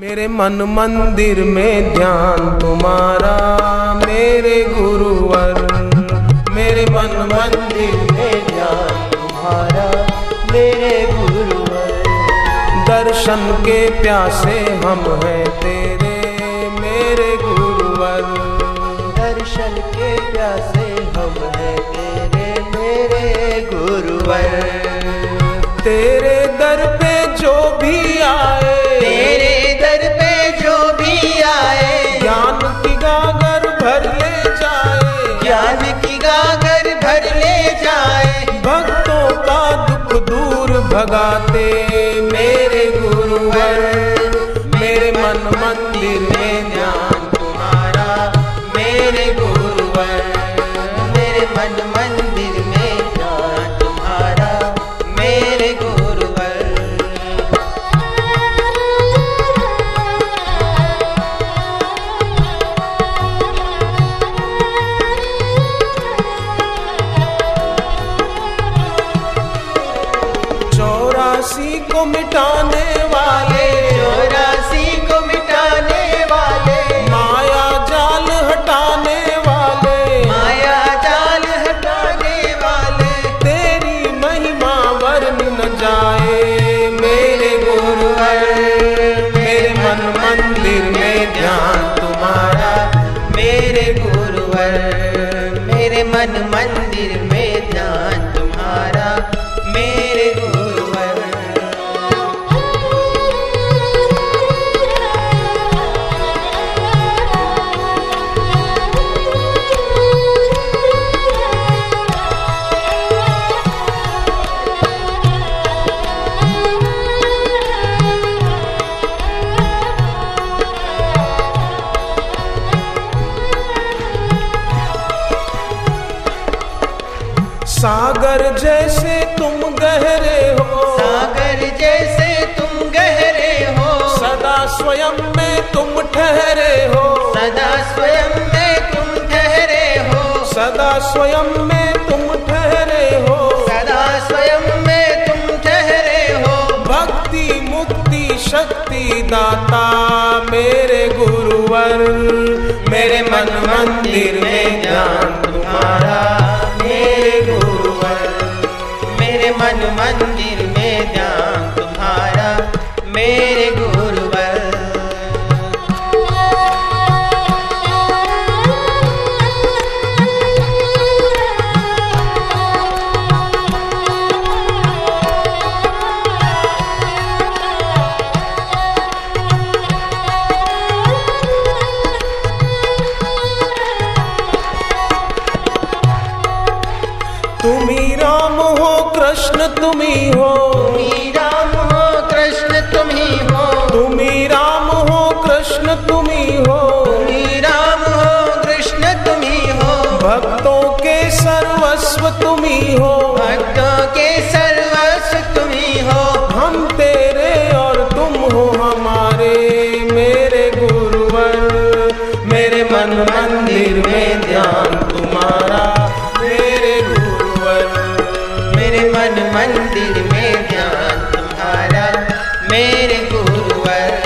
मेरे मन मंदिर में ध्यान तुम्हारा, मेरे गुरुवर। मेरे मन मंदिर में ध्यान तुम्हारा, मेरे गुरुवर। दर्शन के प्यासे हम हैं तेरे, मेरे गुरुवर। दर्शन के प्यासे हम हैं तेरे, मेरे गुरुवर। तेरे दर पे जो भी आए भगाते मेरे गुरुवर। सागर जैसे तुम गहरे हो। सागर जैसे तुम गहरे हो। सदा स्वयं में तुम ठहरे हो। सदा स्वयं में तुम ठहरे हो। सदा स्वयं में तुम ठहरे हो। सदा स्वयं में तुम ठहरे हो। भक्ति मुक्ति शक्ति दाता मेरे गुरुवर मेरे मन मंदिर में ध्यान तुम्हारा। मेरे गुरुवर मेरे कृष्ण तुम ही हो। तुम्ही राम हो कृष्ण तुम ही हो तुम्हें राम हो कृष्ण तुम ही हो। तुम्ही राम हो कृष्ण तुम ही हो। भक्तों के सर्वस्व तुम ही हो। मेरे गुरुवर।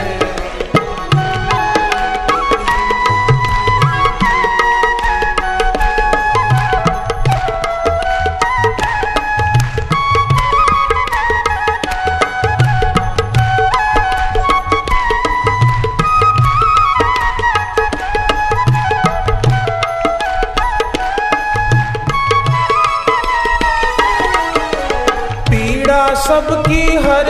सबकी हर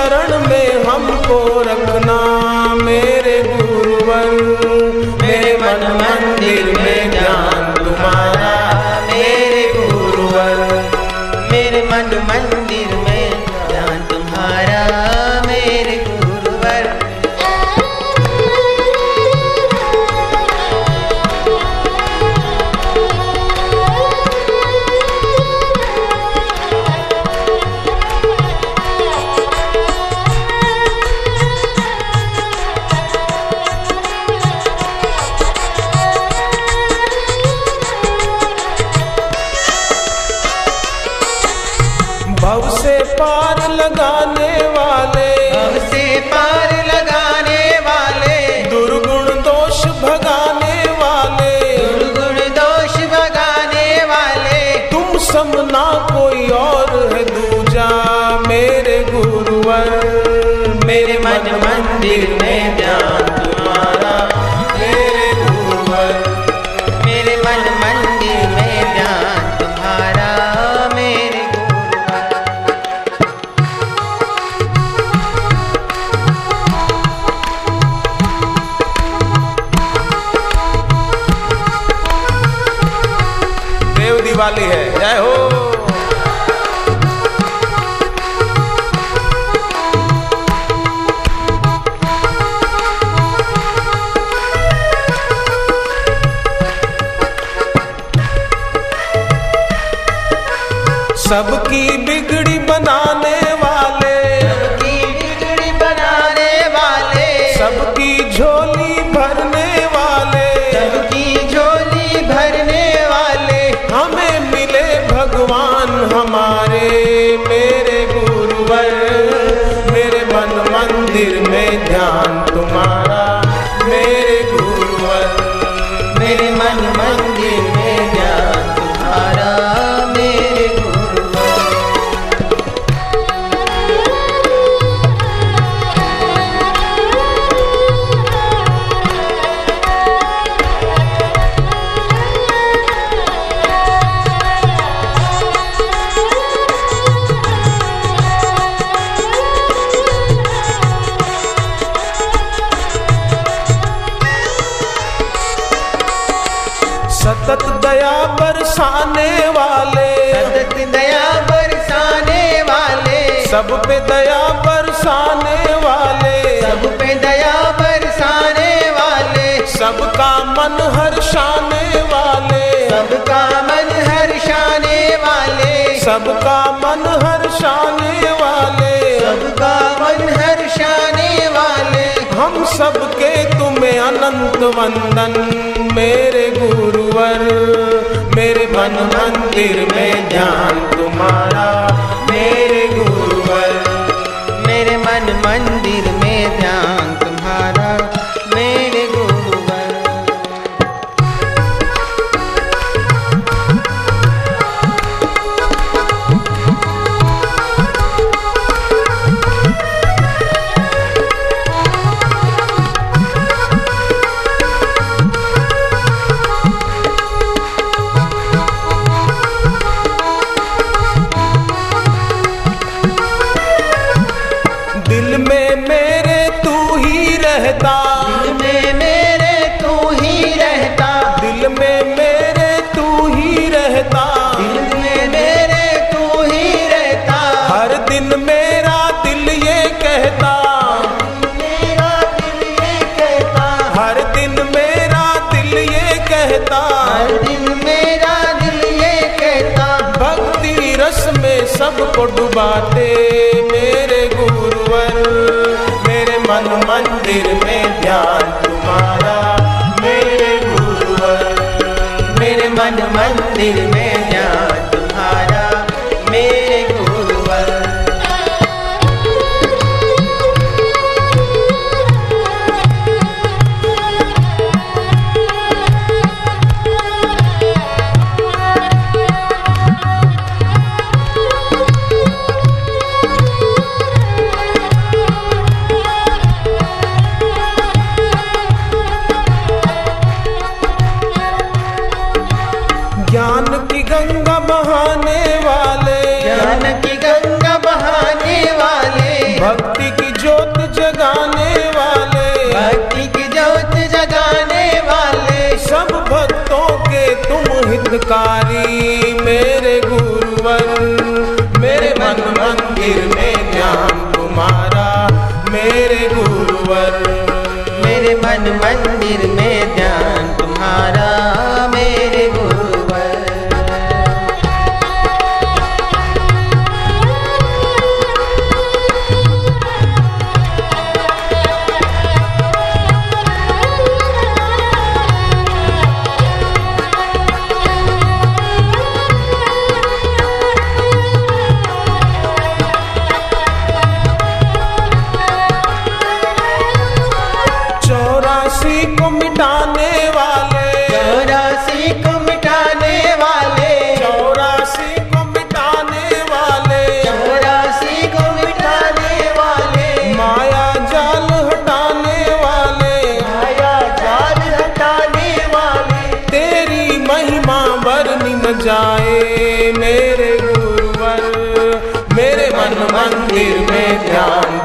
शरण में हमको रखना मेरे गुरुवर मेरे मन में लगाने वाले। हमसे पार लगाने वाले। दुर्गुण दोष भगाने वाले। दुर्गुण दोष भगाने वाले। तुम समना कोई और है दूजा मेरे गुरुवर। मेरे मन मंदिर में ध्यान दिवाली है। जय हो। सबकी बिगड़ी बनाने वाले में सब पे दया बरसाने वाले। सब पे दया बरसाने वाले। सबका मन हर्षाने वाले। सबका मन हर्षाने वाले। सबका मन हर्षाने वाले। सबका मन हर्षाने वाले। हम सबके तुम्हें अनंत वंदन मेरे गुरुवर मेरे मन मंदिर में ध्यान तुम्हारा मेरे गुरुवर रहता। दिल में मेरे तू ही रहता। दिल में मेरे तू ही रहता। दिल में मेरे तू ही रहता। हर दिन मेरा दिल ये कहता। मेरा दिल ये कहता हर दिन मेरा दिल ये कहता। हर दिन मेरा दिल ये कहता। भक्ति रस में सबको डुबाते। मेरे मन मंदिर में ध्यान तुम्हारा। मेरे गुरुवर मेरे मन मंदिर में हितकारी मेरे गुरुवर, मेरे मन मंदिर में ध्यान तुम्हारा, मेरे गुरुवर। मेरे मन मंदिर में ध्यान तुम्हारा। जाए मेरे गुरुवर मेरे मन मंदिर में ध्यान